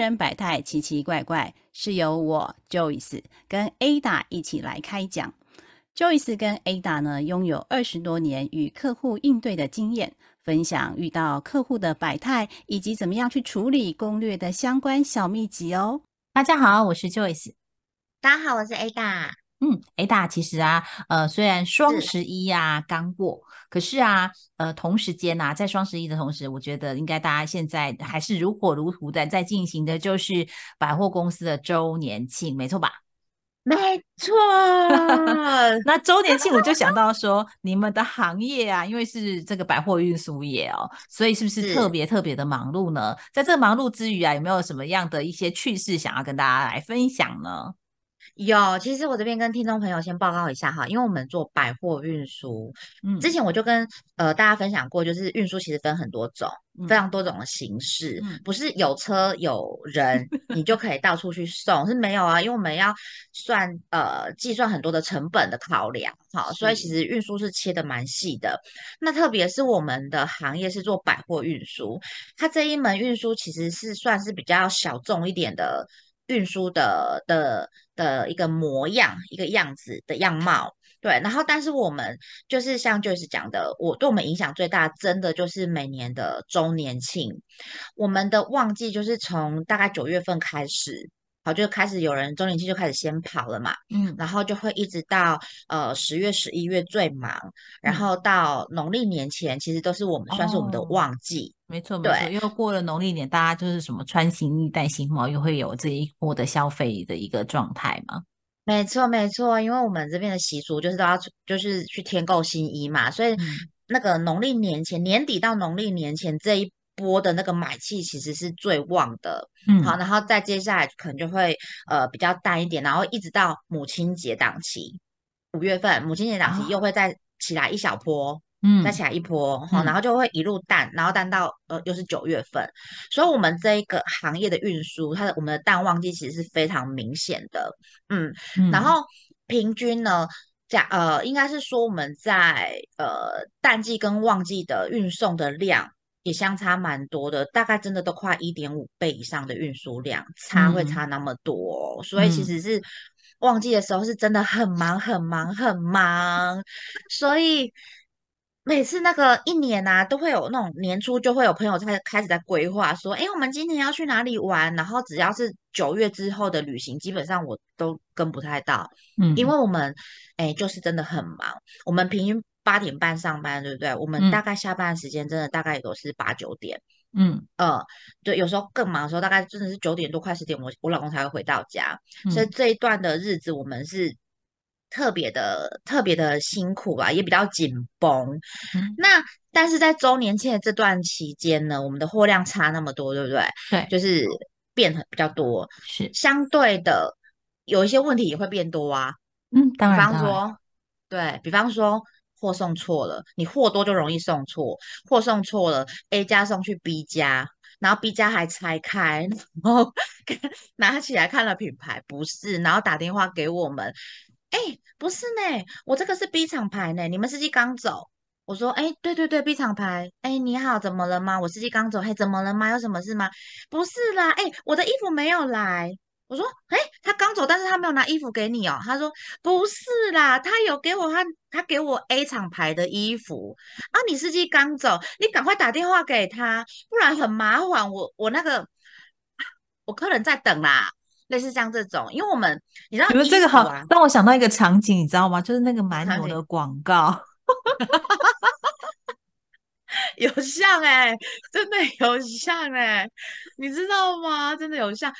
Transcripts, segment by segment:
客人百态奇奇怪怪，是由我 Joyce 跟 Ada 一起来开讲。Joyce 跟 Ada 呢，拥有二十多年与客户应对的经验，分享遇到客户的百态以及怎么样去处理攻略的相关小秘籍哦。大家好，我是 Joyce。大家好，我是 Ada。嗯，Ada，其实啊，呃，虽然双十一呀刚过，可是啊，呃，同时间呐，在双十一的同时，我觉得应该大家现在还是如火如荼的在进行的，就是百货公司的周年庆，没错吧？没错。那周年庆我就想 到说，你们的行业啊，因为是这个百货运输业哦，所以是不是特别特别的忙碌呢？在这忙碌之余啊，有没有什么样的一些趣事想要跟大家来分享呢？有，其实我这边跟听众朋友先报告一下哈，因为我们做百货运输，嗯，之前我就跟呃大家分享过，就是运输其实分很多种，非常多种的形式，不是有车有人你就可以到处去送，是没有啊，因为我们要算呃计算很多的成本的考量，哈，所以其实运输是切的蛮细的。那特别是我们的行业是做百货运输，它这一门运输其实是算是比较小众一点的。运输的的的一个模样，一个样子的样貌，对。然后，但是我们就是像就是讲的，我对我们影响最大，真的就是每年的周年庆，我们的旺季就是从大概九月份开始。好，就开始有人周年庆就开始先跑了嘛，嗯，然后就会一直到呃十月、十一月最忙，然后到农历年前，其实都是我们算是我们的旺季。没错，没错，因为过了农历年，大家就是什么穿新衣、戴新帽，又会有这一波的消费的一个状态嘛。没错，没错，因为我们这边的习俗就是都要就是去添购新衣嘛，所以那个农历年前年底到农历年前这一。波的那个买气其实是最旺的，嗯，好，然后再接下来可能就会呃比较淡一点，然后一直到母亲节档期，五月份母亲节档期又会再起来一小波，嗯，再起来一波，好，然后就会一路淡，然后淡到呃又是九月份，所以我们这一个行业的运输，它的我们的淡旺季其实是非常明显的，嗯，然后平均呢，假呃应该是说我们在呃淡季跟旺季的运送的量。也相差蛮多的，大概真的都快一点五倍以上的运输量，差会差那么多，所以其实是旺季的时候是真的很忙很忙很忙，所以每次那个一年啊，都会有那种年初就会有朋友在开始在规划说，哎，我们今年要去哪里玩？然后只要是九月之后的旅行，基本上我都跟不太到，嗯，因为我们哎就是真的很忙，我们平均。八点半上班，对不对？我们大概下班时间真的大概也都是八九点，嗯呃，对，有时候更忙的时候，大概真的是九点多快十点，我我老公才会回到家。所以这一段的日子，我们是特别的特别的辛苦吧，也比较紧绷。那但是在周年庆的这段期间呢，我们的货量差那么多，对不对？对，就是变很比较多，是相对的有一些问题也会变多啊。嗯，当然，比方说，对比方说。货送错了，你货多就容易送错。货送错了，A 家送去 B 家，然后 B 家还拆开，然后 拿起来看了品牌不是，然后打电话给我们，哎，不是呢，我这个是 B 厂牌呢，你们司机刚走。我说，哎，对对对，B 厂牌，哎，你好，怎么了吗？我司机刚走，嘿，怎么了吗？有什么事吗？不是啦，哎，我的衣服没有来。我说，哎，他刚走，但是他没有拿衣服给你哦。他说，不是啦，他有给我他他给我 A 厂牌的衣服啊。你司机刚走，你赶快打电话给他，不然很麻烦。我我那个我客人在等啦，类似像这种，因为我们你知道，你们这个好让我想到一个场景，你知道吗？就是那个蛮牛的广告，有像哎，真的有像哎，你知道吗？真的有像。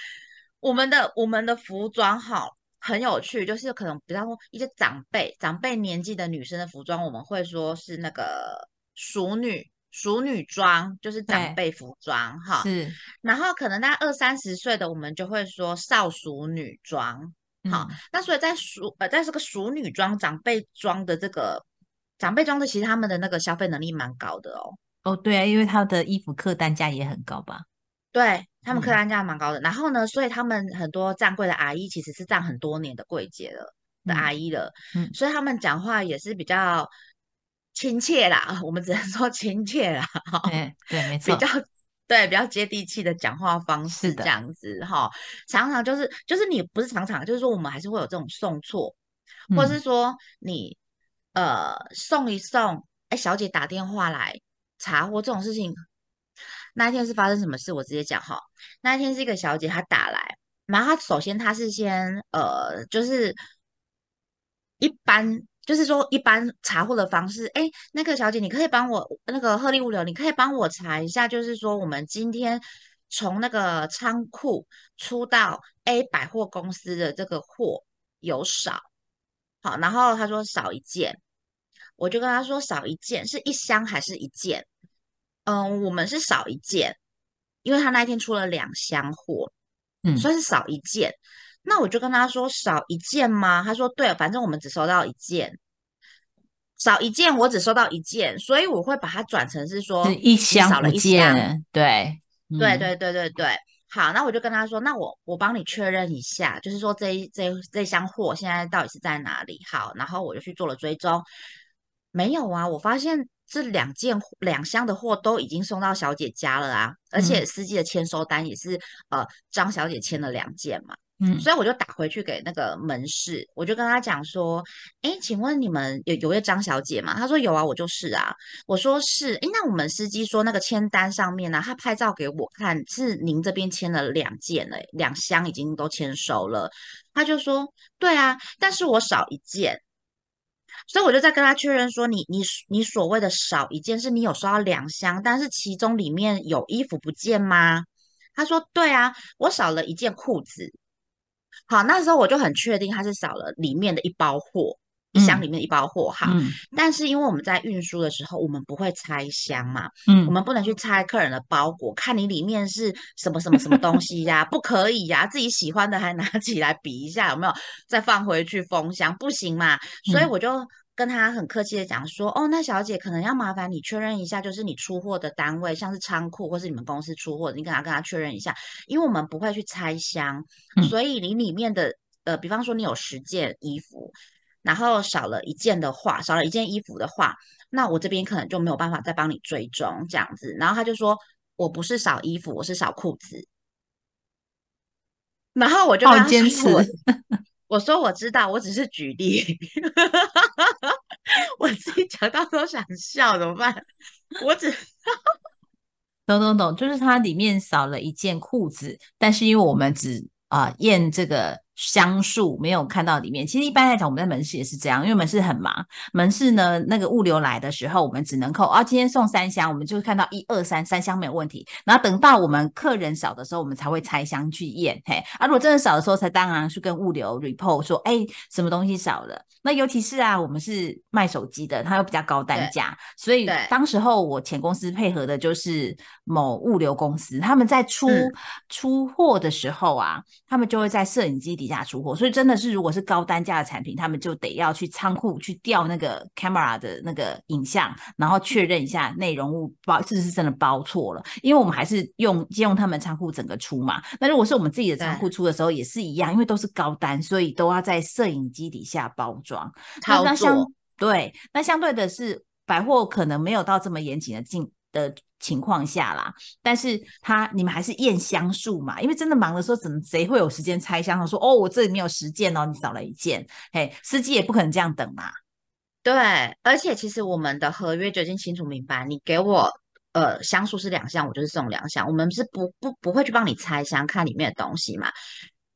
我们的我们的服装哈很有趣，就是可能比方说一些长辈长辈年纪的女生的服装，我们会说是那个熟女熟女装，就是长辈服装哈。是，然后可能在二三十岁的，我们就会说少熟女装。好，那所以在熟呃在这个熟女装长辈装的这个长辈装的，其实他们的那个消费能力蛮高的哦。哦，对啊，因为他的衣服客单价也很高吧。对他们客单价蛮高的，然后呢，所以他们很多站柜的阿姨其实是站很多年的柜姐了的阿姨了，嗯，所以他们讲话也是比较亲切啦，我们只能说亲切啦，对对，没错，比较。对，比较接地气的讲话方式这样子哈。常常就是就是你不是常常就是说我们还是会有这种送错，或者是说你呃送一送，哎，小姐打电话来查货这种事情，那一天是发生什么事？我直接讲哈。那一天是一个小姐她打来，然后她首先她是先呃就是一般。就是说，一般查货的方式，哎，那个小姐，你可以帮我那个鹤立物流，你可以帮我查一下，就是说我们今天从那个仓库出到 A 百货公司的这个货有少，好，然后他说少一件，我就跟他说少一件是一箱还是一件？嗯，我们是少一件，因为他那一天出了两箱货，嗯，所以是少一件。那我就跟他说少一件吗？他说对，反正我们只收到一件，少一件我只收到一件，所以我会把它转成是说一箱少了一箱，对，对对对对对。好，那我就跟他说，那我我帮你确认一下，就是说这这这箱货现在到底是在哪里？好，然后我就去做了追踪，没有啊，我发现这两件两箱的货都已经送到小姐家了啊，而且司机的签收单也是呃张小姐签了两件嘛。嗯，所以我就打回去给那个门市，我就跟他讲说，哎，请问你们有有位张小姐吗？他说有啊，我就是啊。我说是，哎，那我们司机说那个签单上面呢，他拍照给我看，是您这边签了两件了，两箱已经都签收了。他就说，对啊，但是我少一件，所以我就在跟他确认说，你你你所谓的少一件，是你有收到两箱，但是其中里面有衣服不见吗？他说，对啊，我少了一件裤子。好，那时候我就很确定他是少了里面的一包货，一箱里面一包货哈。但是因为我们在运输的时候，我们不会拆箱嘛，嗯，我们不能去拆客人的包裹，看你里面是什么什么什么东西呀，不可以呀，自己喜欢的还拿起来比一下有没有，再放回去封箱，不行嘛。所以我就。跟他很客气的讲说，哦，那小姐可能要麻烦你确认一下，就是你出货的单位，像是仓库或是你们公司出货，你跟他跟他确认一下，因为我们不会去拆箱，所以你里面的呃，比方说你有十件衣服，然后少了一件的话，少了一件衣服的话，那我这边可能就没有办法再帮你追踪这样子。然后他就说，我不是少衣服，我是少裤子。然后我就好坚持。我说我知道，我只是举例，我自己讲到都想笑，怎么办？我只 懂懂懂，就是它里面少了一件裤子，但是因为我们只啊验这个。箱数没有看到里面，其实一般来讲，我们在门市也是这样，因为门市很忙。门市呢，那个物流来的时候，我们只能扣啊，今天送三箱，我们就看到一二三三箱没有问题。然后等到我们客人少的时候，我们才会拆箱去验。嘿，啊，如果真的少的时候，才当然去跟物流 report 说，哎，什么东西少了。那尤其是啊，我们是卖手机的，它又比较高单价，所以当时候我前公司配合的就是某物流公司，他们在出出货的时候啊，他们就会在摄影机底。下出货，所以真的是，如果是高单价的产品，他们就得要去仓库去调那个 camera 的那个影像，然后确认一下内容物包是不是真的包错了。因为我们还是用借用他们仓库整个出嘛。那如果是我们自己的仓库出的时候，也是一样，因为都是高单，所以都要在摄影机底下包装操作。对，那相对的是百货可能没有到这么严谨的进的。情况下啦，但是他你们还是验箱数嘛，因为真的忙的时候，怎么谁会有时间拆箱？说哦，我这里没有十件哦，你少了一件，嘿，司机也不可能这样等嘛。对，而且其实我们的合约就已经清楚明白，你给我呃箱数是两箱，我就是送两箱，我们是不不不会去帮你拆箱看里面的东西嘛。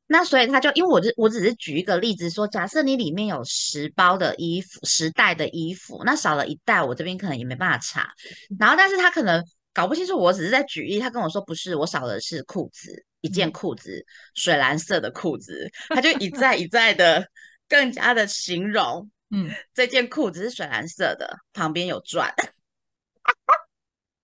那所以他就因为我只我只是举一个例子说，假设你里面有十包的衣服，十袋的衣服，那少了一袋，我这边可能也没办法查。然后，但是他可能搞不清楚，我只是在举例。他跟我说不是，我少的是裤子，一件裤子，水蓝色的裤子。他就一再一再的更加的形容，嗯，这件裤子是水蓝色的，旁边有钻。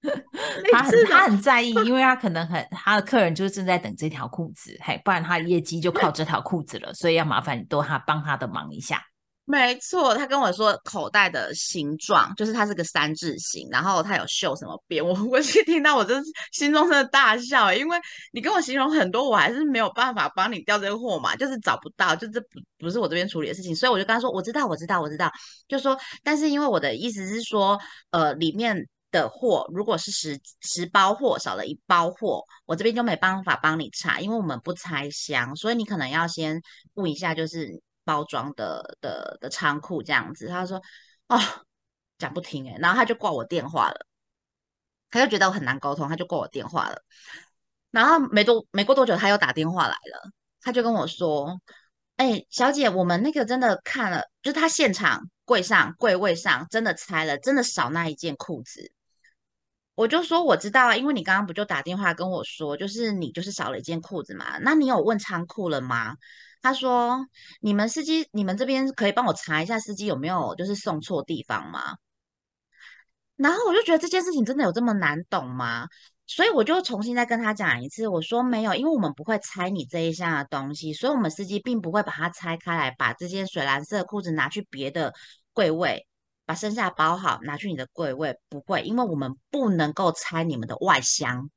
他很他很在意，因为他可能很他的客人就是正在等这条裤子，嘿，不然他的业绩就靠这条裤子了，所以要麻烦你多他帮他的忙一下。没错，他跟我说口袋的形状就是它是个三字形，然后他有绣什么边，我 我去听到我真是心中真的大笑，因为你跟我形容很多，我还是没有办法帮你调这个货嘛，就是找不到，就这不不是我这边处理的事情，所以我就跟他说我知道我知道我知道，就说但是因为我的意思是说，呃，里面。的货，如果是十十包货少了一包货，我这边就没办法帮你查，因为我们不拆箱，所以你可能要先问一下，就是包装的的的仓库这样子。他说哦，讲不听诶，然后他就挂我电话了，他就觉得我很难沟通，他就挂我电话了。然后没多没过多久，他又打电话来了，他就跟我说：“哎，小姐，我们那个真的看了，就是他现场柜上柜位上真的拆了，真的少那一件裤子。”我就说我知道啊，因为你刚刚不就打电话跟我说，就是你就是少了一件裤子嘛？那你有问仓库了吗？他说：“你们司机，你们这边可以帮我查一下司机有没有就是送错地方吗？”然后我就觉得这件事情真的有这么难懂吗？所以我就重新再跟他讲一次，我说没有，因为我们不会拆你这一项的东西，所以我们司机并不会把它拆开来，把这件水蓝色裤子拿去别的柜位，把剩下包好拿去你的柜位，不会，因为我们不能够拆你们的外箱，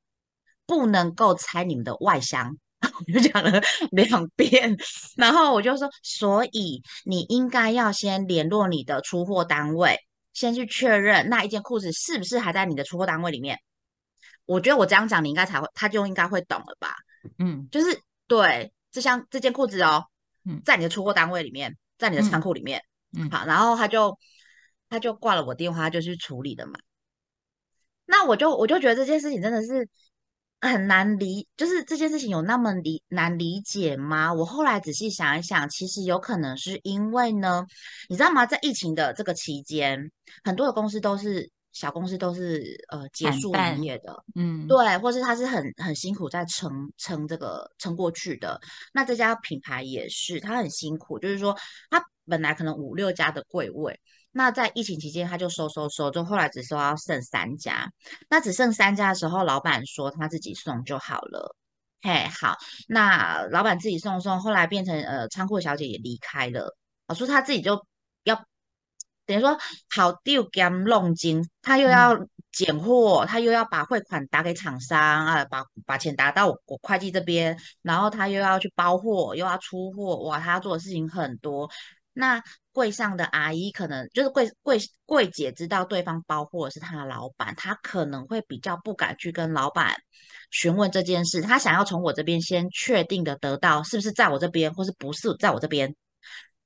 不能够拆你们的外箱，我就讲了两遍，然后我就说，所以你应该要先联络你的出货单位，先去确认那一件裤子是不是还在你的出货单位里面。我觉得我这样讲，你应该才会，他就应该会懂了吧？嗯，就是对，这箱这件裤子哦，在你的出货单位里面，在你的仓库里面，嗯，好，然后他就他就挂了我电话，就去处理了嘛。那我就我就觉得这件事情真的是很难理，就是这件事情有那么理难理解吗？我后来仔细想一想，其实有可能是因为呢，你知道吗？在疫情的这个期间，很多的公司都是。小公司都是呃结束营业的，嗯，对，或是他是很很辛苦在撑撑这个撑过去的。那这家品牌也是，他很辛苦，就是说他本来可能五六家的柜位，那在疫情期间他就收收收，就后来只收要剩三家。那只剩三家的时候，老板说他自己送就好了。嘿，好，那老板自己送送，后来变成呃仓库小姐也离开了，我说他自己就要。等于说好丢 gam 弄金，他又要拣货，他又要把汇款打给厂商啊，把把钱打到我会计这边，然后他又要去包货，又要出货，哇，他要做的事情很多。那柜上的阿姨可能就是柜柜柜姐知道对方包货是他的老板，他可能会比较不敢去跟老板询问这件事，他想要从我这边先确定的得到是不是在我这边，或是不是在我这边。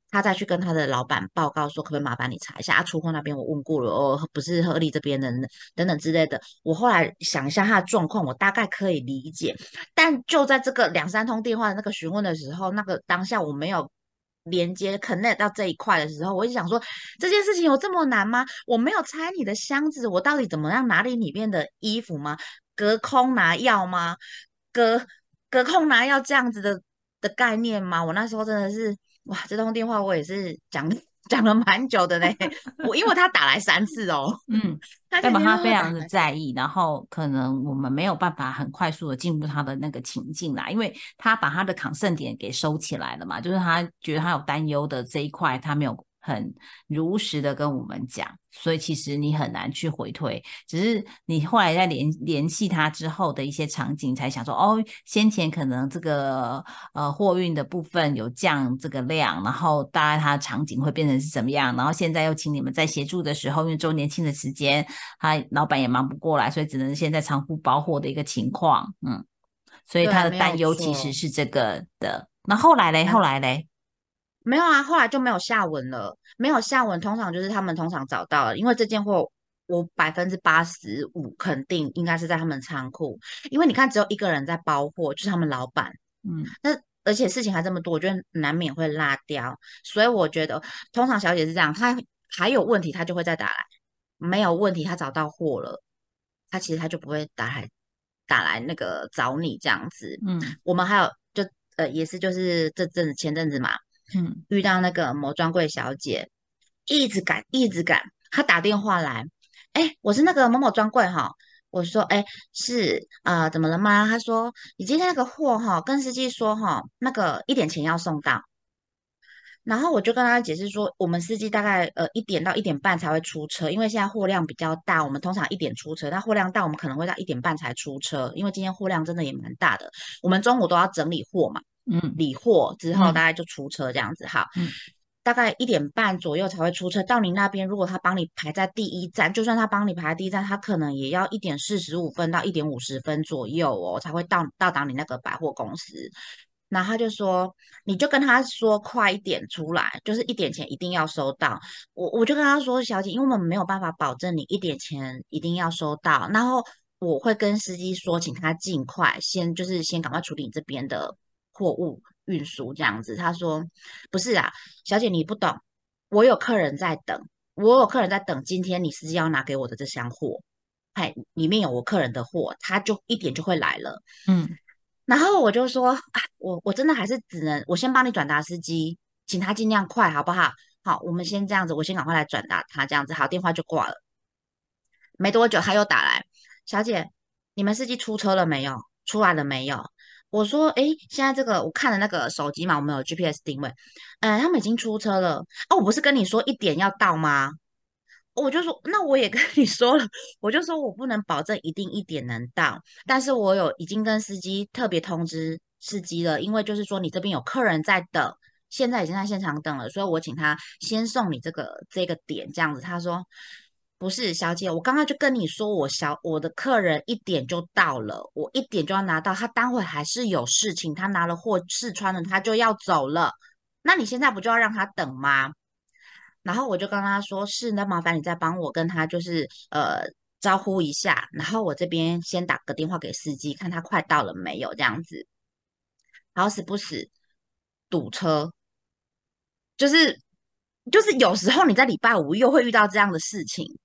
他再去跟他的老板报告说，可不可以麻烦你查一下？啊，出货那边我问过了哦，不是合力这边的等等之类的。我后来想一下他的状况，我大概可以理解。但就在这个两三通电话的那个询问的时候，那个当下我没有连接 connect 到这一块的时候，我就想说，这件事情有这么难吗？我没有拆你的箱子，我到底怎么样拿你里面的衣服吗？隔空拿药吗？隔隔空拿药这样子的的概念吗？我那时候真的是。哇，这通电话我也是讲 讲了蛮久的嘞，我因为他打来三次哦，嗯，代表他非常的在意，然后可能我们没有办法很快速的进入他的那个情境啦，因为他把他的抗胜点给收起来了嘛，就是他觉得他有担忧的这一块他没有。很如实的跟我们讲，所以其实你很难去回推，只是你后来在联联系他之后的一些场景，才想说哦，先前可能这个呃货运的部分有降这个量，然后大概它的场景会变成是怎么样，然后现在又请你们在协助的时候，因为周年庆的时间，他老板也忙不过来，所以只能现在仓库包货的一个情况，嗯，所以他的担忧其实是这个的。那后来嘞，后来嘞。没有啊，后来就没有下文了。没有下文，通常就是他们通常找到了，因为这件货我百分之八十五肯定应该是在他们仓库，因为你看只有一个人在包货，就是他们老板。嗯，那而且事情还这么多，我觉得难免会落掉。所以我觉得通常小姐是这样，她还有问题，她就会再打来；没有问题，她找到货了，她其实她就不会打来打来那个找你这样子。嗯，我们还有就呃也是就是这阵子前阵子嘛。嗯，遇到那个某专柜小姐，一直赶，一直赶。她打电话来，哎，我是那个某某专柜哈。我说，哎，是啊，怎么了吗？她说，你今天那个货哈，跟司机说哈，那个一点前要送到。然后我就跟他解释说，我们司机大概呃一点到一点半才会出车，因为现在货量比较大，我们通常一点出车，但货量大，我们可能会到一点半才出车，因为今天货量真的也蛮大的，我们中午都要整理货嘛。嗯，理货之后大概就出车这样子，好。嗯，大概一点半左右才会出车。到你那边，如果他帮你排在第一站，就算他帮你排在第一站，他可能也要一点四十五分到一点五十分左右哦，才会到到达你那个百货公司。然后他就说，你就跟他说快一点出来，就是一点前一定要收到。我我就跟他说，小姐，因为我们没有办法保证你一点前一定要收到，然后我会跟司机说，请他尽快先就是先赶快处理你这边的货物运输这样子。他说不是啊，小姐你不懂，我有客人在等，我有客人在等，今天你司机要拿给我的这箱货，哎，里面有我客人的货，他就一点就会来了，嗯。然后我就说啊，我我真的还是只能我先帮你转达司机，请他尽量快，好不好？好，我们先这样子，我先赶快来转达他这样子，好，电话就挂了。没多久他又打来，小姐，你们司机出车了没有？出来了没有？我说，哎，现在这个我看了那个手机嘛，我们有 GPS 定位，呃，他们已经出车了。哦，我不是跟你说一点要到吗？我就说，那我也跟你说了，我就说我不能保证一定一点能到，但是我有已经跟司机特别通知司机了，因为就是说你这边有客人在等，现在已经在现场等了，所以我请他先送你这个这个点这样子。他说不是，小姐，我刚刚就跟你说，我小我的客人一点就到了，我一点就要拿到，他待会还是有事情，他拿了货试穿了，他就要走了，那你现在不就要让他等吗？然后我就跟他说：“是，那麻烦你再帮我跟他就是呃招呼一下，然后我这边先打个电话给司机，看他快到了没有这样子。好死不死堵车，就是就是有时候你在礼拜五又会遇到这样的事情，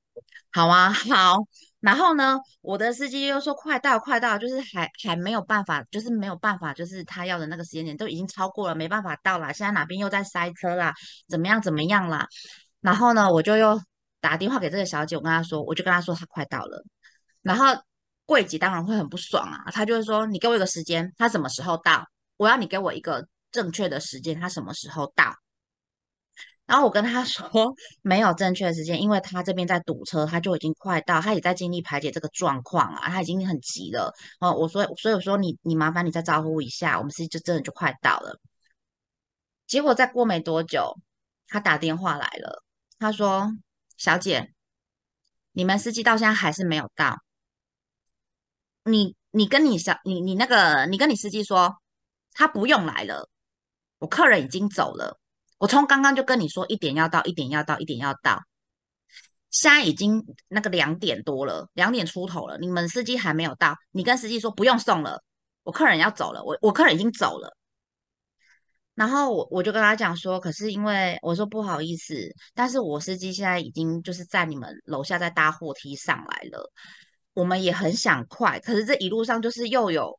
好吗？好。然后呢，我的司机又说快到快到，就是还还没有办法，就是没有办法，就是他要的那个时间点都已经超过了，没办法到了。现在哪边又在塞车啦？怎么样怎么样啦？然后呢，我就又打电话给这个小姐，我跟她说，我就跟她说她快到了。然后柜姐当然会很不爽啊，她就是说你给我一个时间，他什么时候到？我要你给我一个正确的时间，他什么时候到？然后我跟他 说没有正确的时间，因为他这边在堵车，他就已经快到，他也在尽力排解这个状况啊，他已经很急了。哦，我说，所以我说你你麻烦你再招呼一下，我们司机就真的就快到了。结果再过没多久，他打电话来了，他说：“小姐，你们司机到现在还是没有到，你你跟你小你你那个你跟你司机说，他不用来了，我客人已经走了。”我从刚刚就跟你说一点要到，一点要到，一点要到，现在已经那个两点多了，两点出头了，你们司机还没有到，你跟司机说不用送了，我客人要走了，我我客人已经走了，然后我我就跟他讲说，可是因为我说不好意思，但是我司机现在已经就是在你们楼下在搭货梯上来了，我们也很想快，可是这一路上就是又有。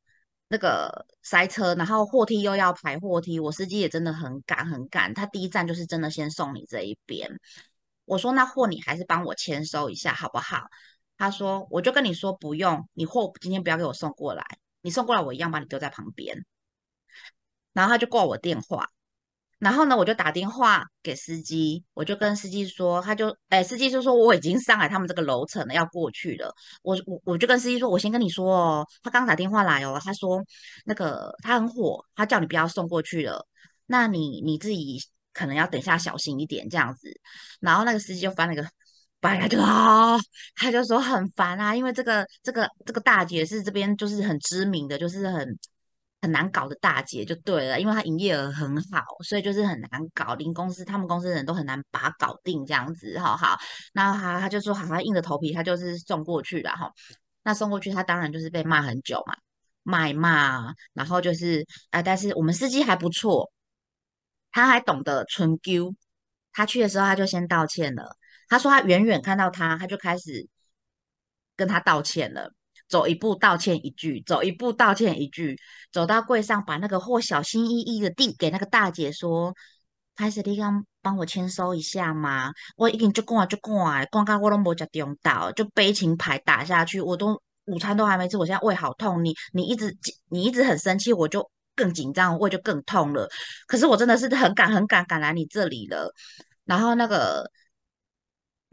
那个塞车，然后货梯又要排货梯，我司机也真的很赶很赶。他第一站就是真的先送你这一边。我说那货你还是帮我签收一下好不好？他说我就跟你说不用，你货今天不要给我送过来，你送过来我一样把你丢在旁边。然后他就挂我电话。然后呢，我就打电话给司机，我就跟司机说，他就，哎，司机就说我已经上来他们这个楼层了，要过去了。我我我就跟司机说，我先跟你说哦，他刚打电话来哦，他说那个他很火，他叫你不要送过去了，那你你自己可能要等下小心一点这样子。然后那个司机就翻了个白眼，啊，他就说很烦啊，因为这个这个这个大姐是这边就是很知名的，就是很。很难搞的大姐就对了，因为她营业额很好，所以就是很难搞。林公司他们公司的人都很难把她搞定这样子，好好。那他他就说，好，他硬着头皮，他就是送过去了哈。那送过去，他当然就是被骂很久嘛，骂骂，然后就是啊，但是我们司机还不错，他还懂得春 Q。他去的时候，他就先道歉了。他说他远远看到他，他就开始跟他道歉了。走一步道歉一句，走一步道歉一句，走到柜上把那个货小心翼翼的递给那个大姐说：“拍摄你刚帮我签收一下吗？我已经就挂就挂，挂到我都没吃中到，就悲情牌打下去，我都午餐都还没吃，我现在胃好痛。你你一直你一直很生气，我就更紧张，胃就更痛了。可是我真的是很赶很赶赶来你这里了，然后那个。”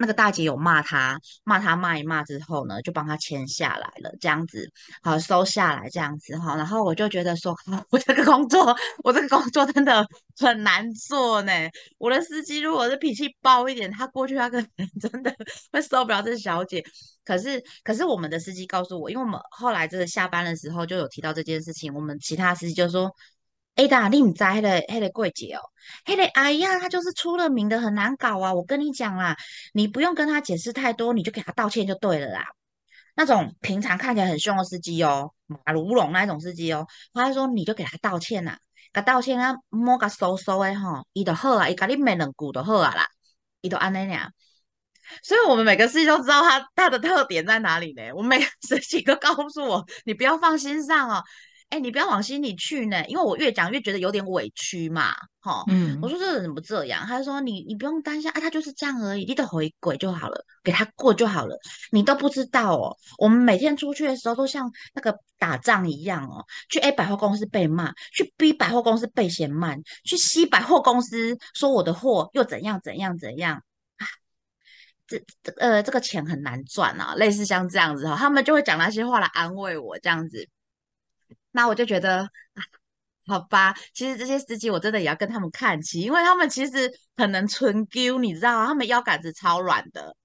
那个大姐有骂他，骂他骂一骂之后呢，就帮他签下来了，这样子，好收下来这样子哈。然后我就觉得说，我这个工作，我这个工作真的很难做呢。我的司机如果是脾气暴一点，他过去他可能真的会受不了这小姐。可是，可是我们的司机告诉我，因为我们后来这个下班的时候就有提到这件事情，我们其他司机就说。哎，大你唔知迄个迄个柜姐哦，迄个哎呀，他就是出了名的很难搞啊！我跟你讲啦，你不用跟他解释太多，你就给他道歉就对了啦。那种平常看起来很凶的司机哦，马如龙那种司机哦，他说你就给他道歉呐，给道歉啊，摸个收收的吼，伊就好啊，伊甲你没两句就好啊啦，伊就安尼俩。所以我们每个司机都知道他他的特点在哪里呢？我每个司机都告诉我，你不要放心上哦。哎，你不要往心里去呢，因为我越讲越觉得有点委屈嘛，哈，嗯，我说这人怎么这样？他说你你不用担心啊，他就是这样而已，你得回轨就好了，给他过就好了，你都不知道哦。我们每天出去的时候都像那个打仗一样哦，去 A 百货公司被骂，去 B 百货公司被嫌慢，去 C 百货公司说我的货又怎样怎样怎样啊，这这呃这个钱很难赚啊，类似像这样子哈，他们就会讲那些话来安慰我这样子。那我就觉得，好吧，其实这些司机我真的也要跟他们看齐，因为他们其实很能纯 Q，，你知道他们腰杆子超软的。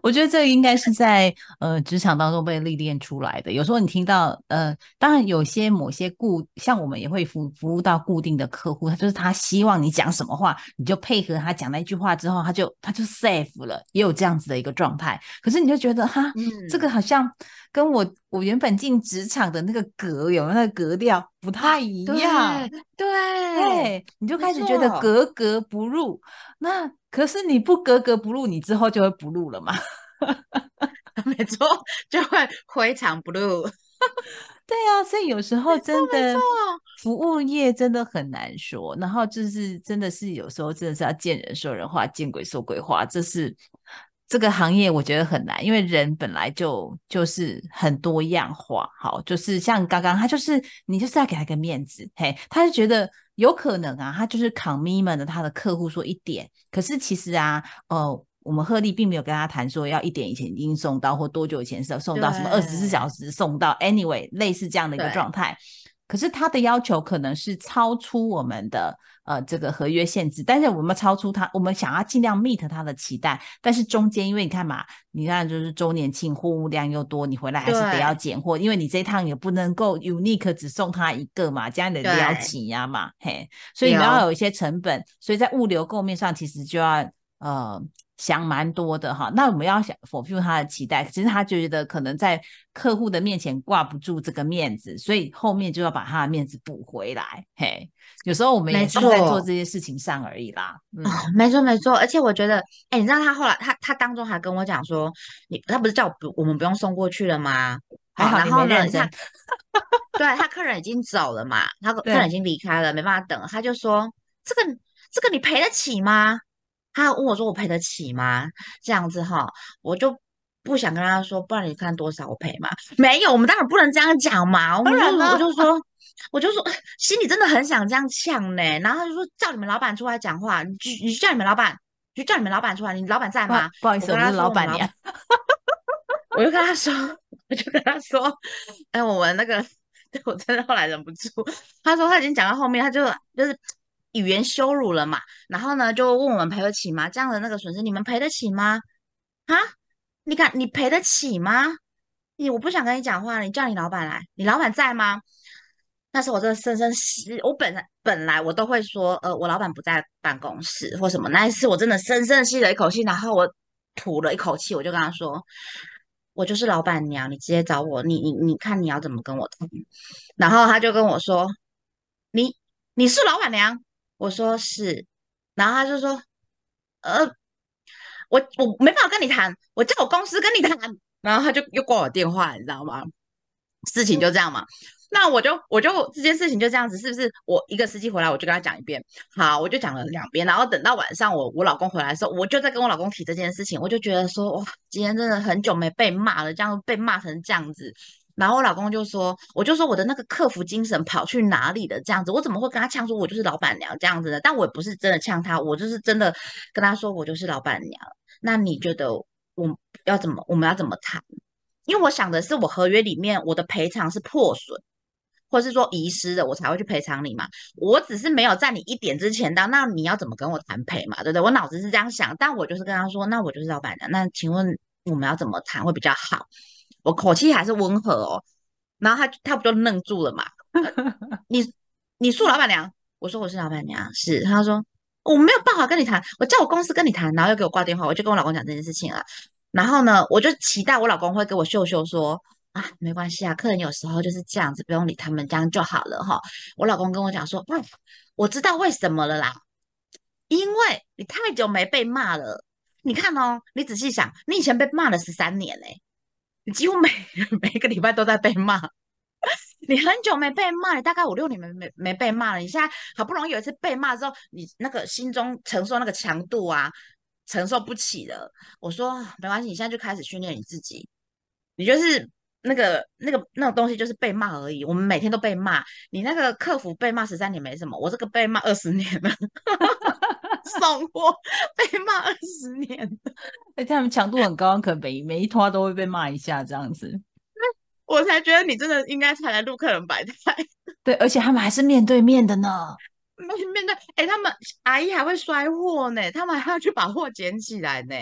我觉得这应该是在呃职场当中被历练出来的。有时候你听到呃，当然有些某些固，像我们也会服服务到固定的客户，他就是他希望你讲什么话，你就配合他讲那句话之后，他就他就 safe 了，也有这样子的一个状态。可是你就觉得哈，这个好像跟我我原本进职场的那个格有那个格调不太一样，对，你就开始觉得格格不入。那可是你不格格不入，你之后就会不入了嘛？没错，就会非常不入。对啊，所以有时候真的服务业真的很难说。然后就是真的是有时候真的是要见人说人话，见鬼说鬼话。这是这个行业我觉得很难，因为人本来就就是很多样化。好，就是像刚刚他就是你就是要给他个面子，嘿，他就觉得。有可能啊，他就是扛咪们的他的客户说一点，可是其实啊，呃，我们鹤立并没有跟他谈说要一点以前已经送到，或多久以前是送到，什么二十四小时送到，anyway，类似这样的一个状态。可是他的要求可能是超出我们的呃这个合约限制，但是我们超出他，我们想要尽量 meet 他的期待，但是中间因为你看嘛，你看就是周年庆货物量又多，你回来还是得要拣货，因为你这一趟也不能够 unique 只送他一个嘛，这样的要挤压嘛，嘿，所以你要有一些成本，所以在物流购面上其实就要呃。想蛮多的哈，那我们要想否定他的期待，其实他觉得可能在客户的面前挂不住这个面子，所以后面就要把他的面子补回来。嘿，有时候我们也是在做这些事情上而已啦。嗯，没错没错，而且我觉得，哎，你知道他后来他他当中还跟我讲说，你他不是叫不我们不用送过去了吗？好，然后呢，他对他客人已经走了嘛，他 客人已经离开了，没办法等，他就说这个这个你赔得起吗？他问我说：“我赔得起吗？”这样子哈，我就不想跟他说，不然你看多少我赔嘛？没有，我们当然不能这样讲嘛。我就我就说，我就说，心里真的很想这样呛呢。然后他就说：“叫你们老板出来讲话，你你叫你们老板，就叫你们老板出来。你老板在吗？”不好意思，我是老板娘。我就跟他说，我就跟他说：“哎，我们那个，我真的后来忍不住。”他说他已经讲到后面，他就就是。语言羞辱了嘛？然后呢，就问我们赔得起吗？这样的那个损失，你们赔得起吗？啊？你看你赔得起吗？你我不想跟你讲话，你叫你老板来，你老板在吗？那时候我真的深深吸，我本来本来我都会说，呃，我老板不在办公室或什么。那一次我真的深深吸了一口气，然后我吐了一口气，我就跟他说，我就是老板娘，你直接找我，你你你看你要怎么跟我谈。然后他就跟我说，你你是老板娘。我说是，然后他就说，呃，我我没办法跟你谈，我叫我公司跟你谈，然后他就又挂我电话，你知道吗？事情就这样嘛。那我就我就这件事情就这样子，是不是？我一个司机回来，我就跟他讲一遍，好，我就讲了两遍，然后等到晚上我我老公回来的时候，我就在跟我老公提这件事情，我就觉得说，哇，今天真的很久没被骂了，这样被骂成这样子。然后我老公就说，我就说我的那个客服精神跑去哪里了？这样子，我怎么会跟他呛说，我就是老板娘这样子的？但我也不是真的呛他，我就是真的跟他说，我就是老板娘。那你觉得我要怎么，我们要怎么谈？因为我想的是，我合约里面我的赔偿是破损，或是说遗失的，我才会去赔偿你嘛。我只是没有在你一点之前到，那你要怎么跟我谈赔嘛？对不对？我脑子是这样想，但我就是跟他说，那我就是老板娘。那请问我们要怎么谈会比较好？我口气还是温和哦。然后他他不就愣住了嘛？你你是老板娘？我说我是老板娘，是。他说我没有办法跟你谈，我叫我公司跟你谈，然后又给我挂电话，我就跟我老公讲这件事情了。然后呢，我就期待我老公会给我秀秀说啊，没关系啊，客人有时候就是这样子，不用理他们，这样就好了哈。我老公跟我讲说，嗯，我知道为什么了啦，因为你太久没被骂了。你看哦，你仔细想，你以前被骂了十三年嘞，几乎每 每个礼拜都在被骂。你很久没被骂，你大概五六年没没没被骂了。你现在好不容易有一次被骂之后，你那个心中承受那个强度啊。承受不起的，我说没关系，你现在就开始训练你自己，你就是那个那个那种东西，就是被骂而已。我们每天都被骂，你那个客服被骂十三年没什么，我这个被骂二十年了，送货被骂二十年，哎，他们强度很高，可能每每一拖都会被骂一下这样子。我才觉得你真的应该才来录客人百态，对，而且他们还是面对面的呢。面面对，哎，他们阿姨还会摔货呢，他们还要去把货捡起来呢。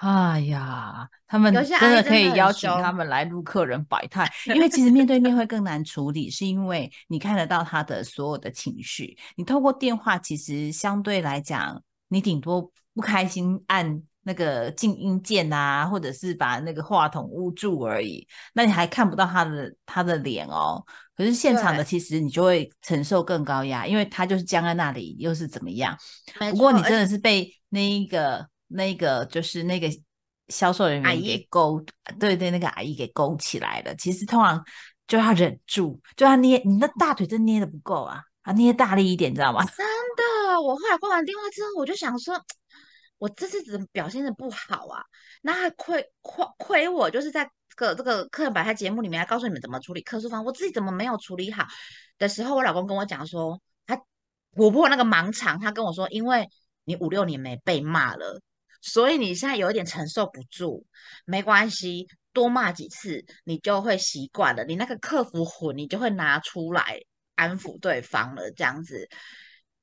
哎呀，他们真的可以邀请他们来录客人百态，因为其实面对面会更难处理，是因为你看得到他的所有的情绪，你透过电话其实相对来讲，你顶多不开心按。那个静音键啊，或者是把那个话筒捂住而已，那你还看不到他的他的脸哦。可是现场的其实你就会承受更高压，因为他就是僵在那里，又是怎么样？不过你真的是被那一个那个就是那个销售人员给勾，对对，那个阿姨给勾起来了。其实通常就要忍住，就要捏你的大腿，真捏的不够啊，啊捏大力一点，知道吗？真的，我后来挂完电话之后，我就想说。我这次怎么表现的不好啊？那还亏亏亏我，就是在个这个客人百态节目里面，还告诉你们怎么处理客诉方，我自己怎么没有处理好的时候，我老公跟我讲说，他突破那个盲肠，他跟我说，因为你五六年没被骂了，所以你现在有一点承受不住，没关系，多骂几次你就会习惯了，你那个客服魂你就会拿出来安抚对方了，这样子。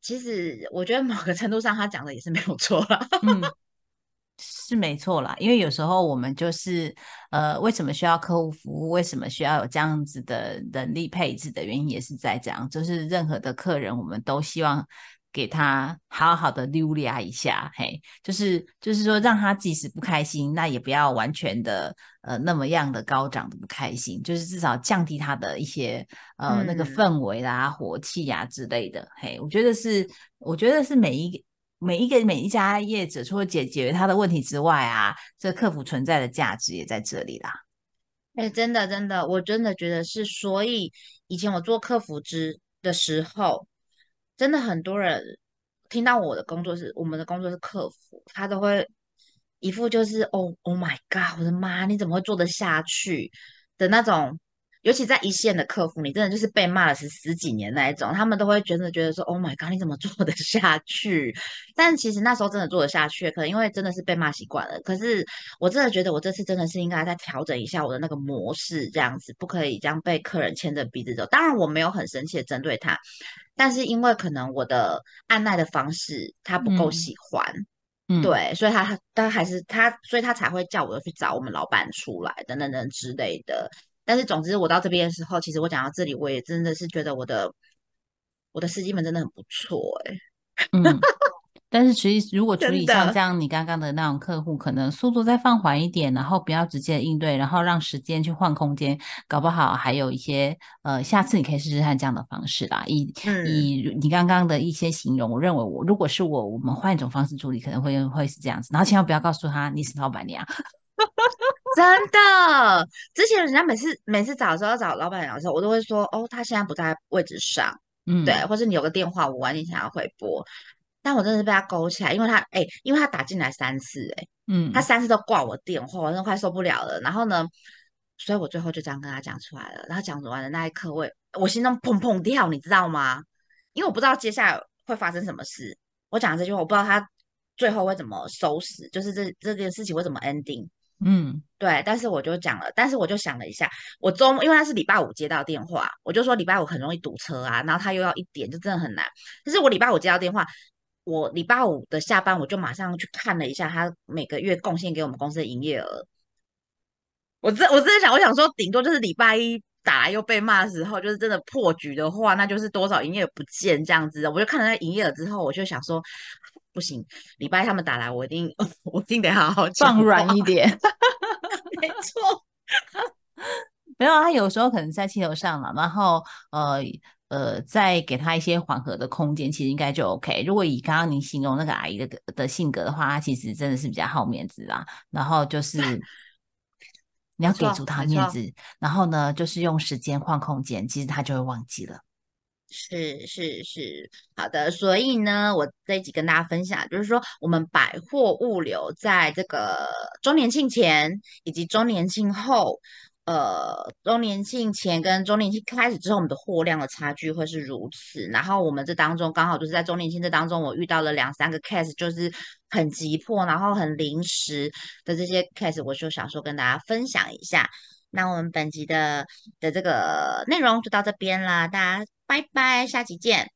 其实我觉得某个程度上，他讲的也是没有错啦。是没错啦。因为有时候我们就是呃，为什么需要客户服务？为什么需要有这样子的人力配置的原因，也是在这样，就是任何的客人，我们都希望。给他好好的溜达一下，嘿，就是就是说，让他即使不开心，那也不要完全的呃那么样的高涨的不开心，就是至少降低他的一些呃那个氛围啦、火气呀之类的，嘿，我觉得是，我觉得是每一个每一个每一家业者，除了解决他的问题之外啊，这客服存在的价值也在这里啦。哎，真的真的，我真的觉得是，所以以前我做客服之的时候。真的很多人听到我的工作是我们的工作是客服，他都会一副就是哦，Oh my God，我的妈，你怎么会做得下去的那种？尤其在一线的客服，你真的就是被骂了十十几年那一种，他们都会觉得觉得说 Oh my God，你怎么做得 下去？但其实那时候真的做得下去，可能因为真的是被骂习惯了。可是我真的觉得我这次真的是应该再调整一下我的那个模式，这样子不可以这样被客人牵着鼻子走。当然我没有很生气的针对他。但是因为可能我的按耐的方式他不够喜欢，嗯，对，所以他他还是他，所以他才会叫我去找我们老板出来等等等之类的。但是总之我到这边的时候，其实我讲到这里，我也真的是觉得我的我的司机们真的很不错，哎，嗯。但是其实，如果处理像这样你刚刚的那种客户，可能速度再放缓一点，然后不要直接应对，然后让时间去换空间，搞不好还有一些呃，下次你可以试试看这样的方式啦。以以你刚刚的一些形容，我认为我如果是我，我们换一种方式处理，可能会会是这样子。然后千万不要告诉他你是老板娘，真的。之前人家每次每次找的时候找老板娘的时候，我都会说哦，他现在不在位置上，嗯，对，或者你有个电话，我晚点想要回拨。但我真的是被他勾起来，因为他哎，因为他打进来三次哎，嗯，他三次都挂我电话，我真的快受不了了。然后呢，所以我最后就这样跟他讲出来了。然后讲完的那一刻，我我心中砰砰跳，你知道吗？因为我不知道接下来会发生什么事。我讲这句话，我不知道他最后会怎么收拾，就是这这件事情会怎么 ending。嗯，对。但是我就讲了，但是我就想了一下，我周末因为他是礼拜五接到电话，我就说礼拜五很容易堵车啊，然后他又要一点，就真的很难。但是我礼拜五接到电话，我礼拜五的下班我就马上去看了一下他每个月贡献给我们公司的营业额。我真我真的想，我想说，顶多就是礼拜一打来又被骂的时候，就是真的破局的话，那就是多少营业额不见这样子。我就看了那营业额之后，我就想说，不行，礼拜他们打来，我一定 我一定得好好放软一点。没错，没有他有时候可能在气头上了，然后呃呃，再给他一些缓和的空间，其实应该就 OK。如果以刚刚您形容那个阿姨的的性格的话，她其实真的是比较好面子啦，然后就是。你要给足他面子，然后呢，就是用时间换空间，其实她就会忘记了。是是是，好的。所以呢，我这一集跟大家分享，就是说我们百货物流在这个周年庆前以及周年庆后。呃，周年庆前跟周年庆开始之后，我们的货量的差距会是如此。然后我们这当中刚好就是在周年庆这当中，我遇到了两三个 case，就是很急迫，然后很临时的这些 case，我就想说跟大家分享一下。那我们本集的的这个内容就到这边啦，大家拜拜，下集见。